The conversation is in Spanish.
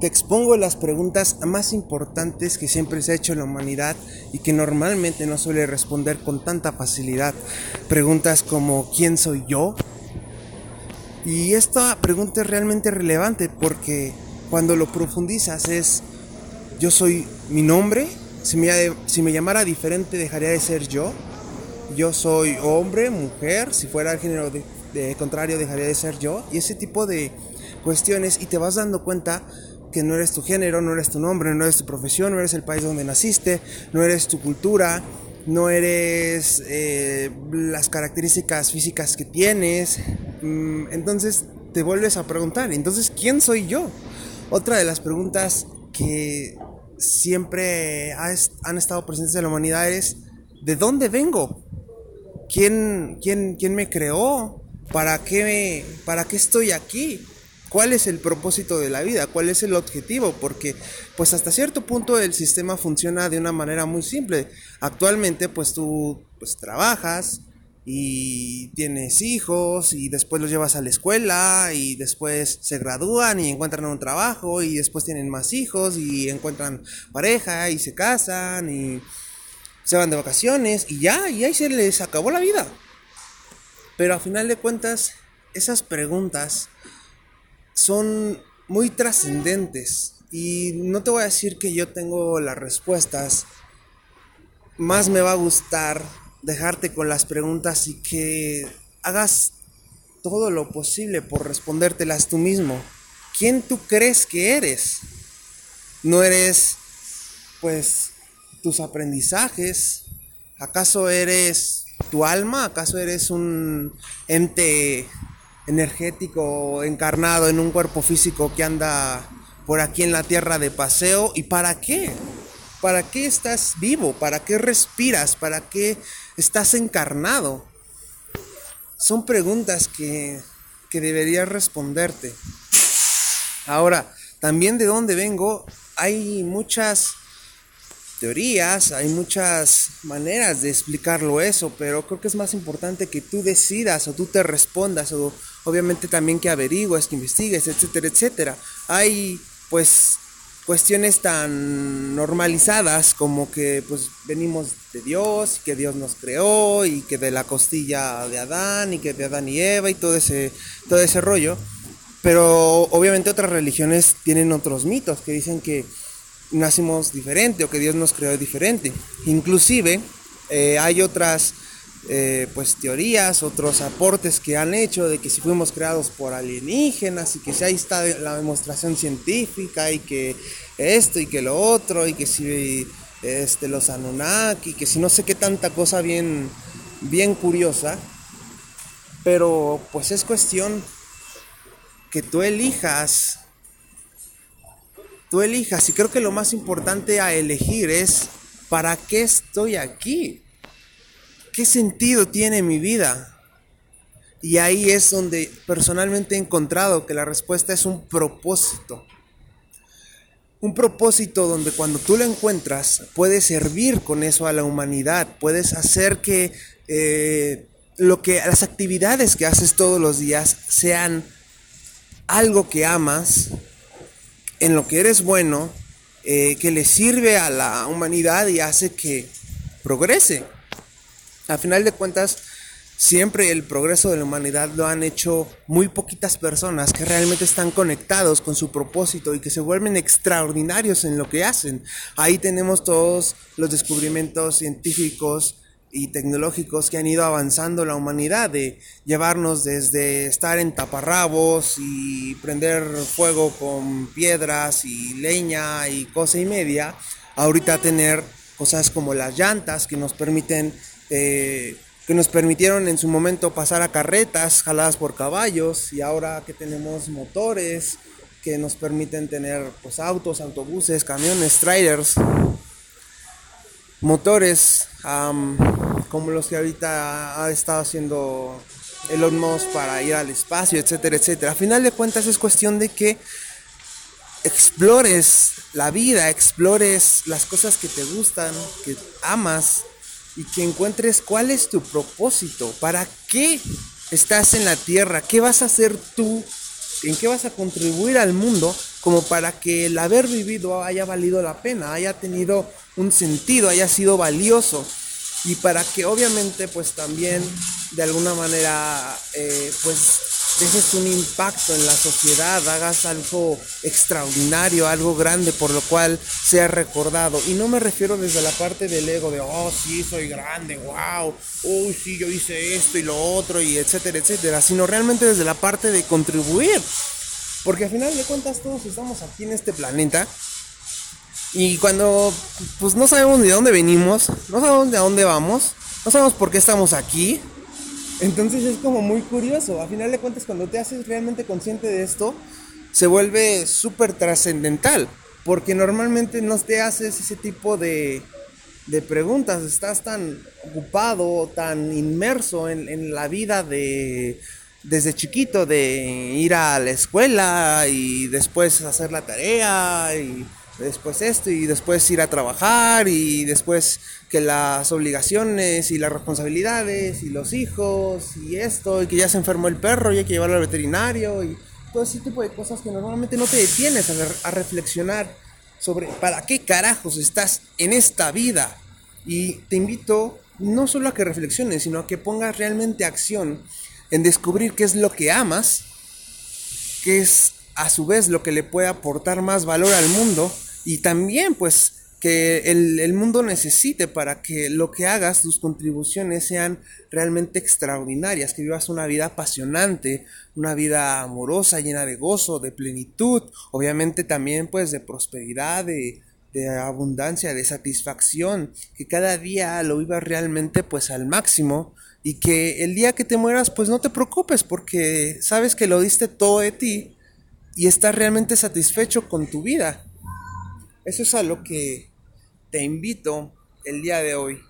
te expongo las preguntas más importantes que siempre se ha hecho en la humanidad y que normalmente no suele responder con tanta facilidad. Preguntas como ¿quién soy yo? Y esta pregunta es realmente relevante porque cuando lo profundizas es yo soy mi nombre, si me, si me llamara diferente dejaría de ser yo. Yo soy hombre, mujer, si fuera el género de contrario dejaría de ser yo. Y ese tipo de cuestiones y te vas dando cuenta que no eres tu género, no eres tu nombre, no eres tu profesión, no eres el país donde naciste, no eres tu cultura, no eres eh, las características físicas que tienes. Mm, entonces te vuelves a preguntar, entonces, ¿quién soy yo? Otra de las preguntas que siempre han estado presentes en la humanidad es, ¿de dónde vengo? ¿Quién, quién, quién me creó? ¿Para qué, ¿Para qué estoy aquí? ¿Cuál es el propósito de la vida? ¿Cuál es el objetivo? Porque pues hasta cierto punto el sistema funciona de una manera muy simple. Actualmente pues tú pues trabajas y tienes hijos y después los llevas a la escuela y después se gradúan y encuentran un trabajo y después tienen más hijos y encuentran pareja y se casan y se van de vacaciones y ya, y ahí se les acabó la vida. Pero a final de cuentas, esas preguntas son muy trascendentes y no te voy a decir que yo tengo las respuestas. Más me va a gustar dejarte con las preguntas y que hagas todo lo posible por respondértelas tú mismo. ¿Quién tú crees que eres? ¿No eres, pues, tus aprendizajes? ¿Acaso eres tu alma? ¿Acaso eres un ente energético encarnado en un cuerpo físico que anda por aquí en la tierra de paseo. ¿Y para qué? ¿Para qué estás vivo? ¿Para qué respiras? ¿Para qué estás encarnado? Son preguntas que, que deberías responderte. Ahora, también de dónde vengo, hay muchas teorías, hay muchas maneras de explicarlo eso, pero creo que es más importante que tú decidas o tú te respondas o obviamente también que averigües, que investigues, etcétera, etcétera. Hay pues cuestiones tan normalizadas como que pues venimos de Dios y que Dios nos creó y que de la costilla de Adán y que de Adán y Eva y todo ese todo ese rollo. Pero obviamente otras religiones tienen otros mitos que dicen que nacimos diferente o que Dios nos creó diferente. Inclusive eh, hay otras eh, pues teorías, otros aportes que han hecho de que si fuimos creados por alienígenas y que si ahí está la demostración científica y que esto y que lo otro y que si este, los Anunnaki, que si no sé qué tanta cosa bien, bien curiosa, pero pues es cuestión que tú elijas tú elijas. Y creo que lo más importante a elegir es, ¿para qué estoy aquí? ¿Qué sentido tiene mi vida? Y ahí es donde personalmente he encontrado que la respuesta es un propósito. Un propósito donde cuando tú lo encuentras puedes servir con eso a la humanidad, puedes hacer que eh, lo que las actividades que haces todos los días sean algo que amas, en lo que eres bueno, eh, que le sirve a la humanidad y hace que progrese. A final de cuentas, siempre el progreso de la humanidad lo han hecho muy poquitas personas que realmente están conectados con su propósito y que se vuelven extraordinarios en lo que hacen. Ahí tenemos todos los descubrimientos científicos, y tecnológicos que han ido avanzando la humanidad, de llevarnos desde estar en taparrabos y prender fuego con piedras y leña y cosa y media, ahorita tener cosas como las llantas que nos permiten, eh, que nos permitieron en su momento pasar a carretas jaladas por caballos y ahora que tenemos motores que nos permiten tener pues, autos, autobuses, camiones, trailers, motores como los que ahorita ha estado haciendo Elon Musk para ir al espacio, etcétera, etcétera. A final de cuentas es cuestión de que explores la vida, explores las cosas que te gustan, que amas y que encuentres cuál es tu propósito, para qué estás en la tierra, qué vas a hacer tú, en qué vas a contribuir al mundo como para que el haber vivido haya valido la pena, haya tenido un sentido, haya sido valioso y para que obviamente pues también de alguna manera eh, pues dejes un impacto en la sociedad, hagas algo extraordinario, algo grande por lo cual sea recordado. Y no me refiero desde la parte del ego de, oh, sí, soy grande, wow, uy, sí, yo hice esto y lo otro, y etcétera, etcétera, sino realmente desde la parte de contribuir. Porque al final de cuentas todos estamos aquí en este planeta. Y cuando pues no sabemos ni de dónde venimos, no sabemos de dónde vamos, no sabemos por qué estamos aquí, entonces es como muy curioso. A final de cuentas, cuando te haces realmente consciente de esto, se vuelve súper trascendental. Porque normalmente no te haces ese tipo de, de preguntas. Estás tan ocupado, tan inmerso en, en la vida de desde chiquito de ir a la escuela y después hacer la tarea y después esto y después ir a trabajar y después que las obligaciones y las responsabilidades y los hijos y esto y que ya se enfermó el perro y hay que llevarlo al veterinario y todo ese tipo de cosas que normalmente no te detienes a, a reflexionar sobre para qué carajos estás en esta vida. Y te invito no solo a que reflexiones sino a que pongas realmente acción en descubrir qué es lo que amas qué es a su vez lo que le puede aportar más valor al mundo y también pues que el, mundo necesite para que lo que hagas, tus contribuciones sean realmente extraordinarias, que vivas una vida apasionante, una vida amorosa, llena de gozo, de plenitud, obviamente también pues de prosperidad, de, de abundancia, de satisfacción, que cada día lo vivas realmente pues al máximo y que el día que te mueras pues no te preocupes porque sabes que lo diste todo de ti y estás realmente satisfecho con tu vida. Eso es a lo que te invito el día de hoy.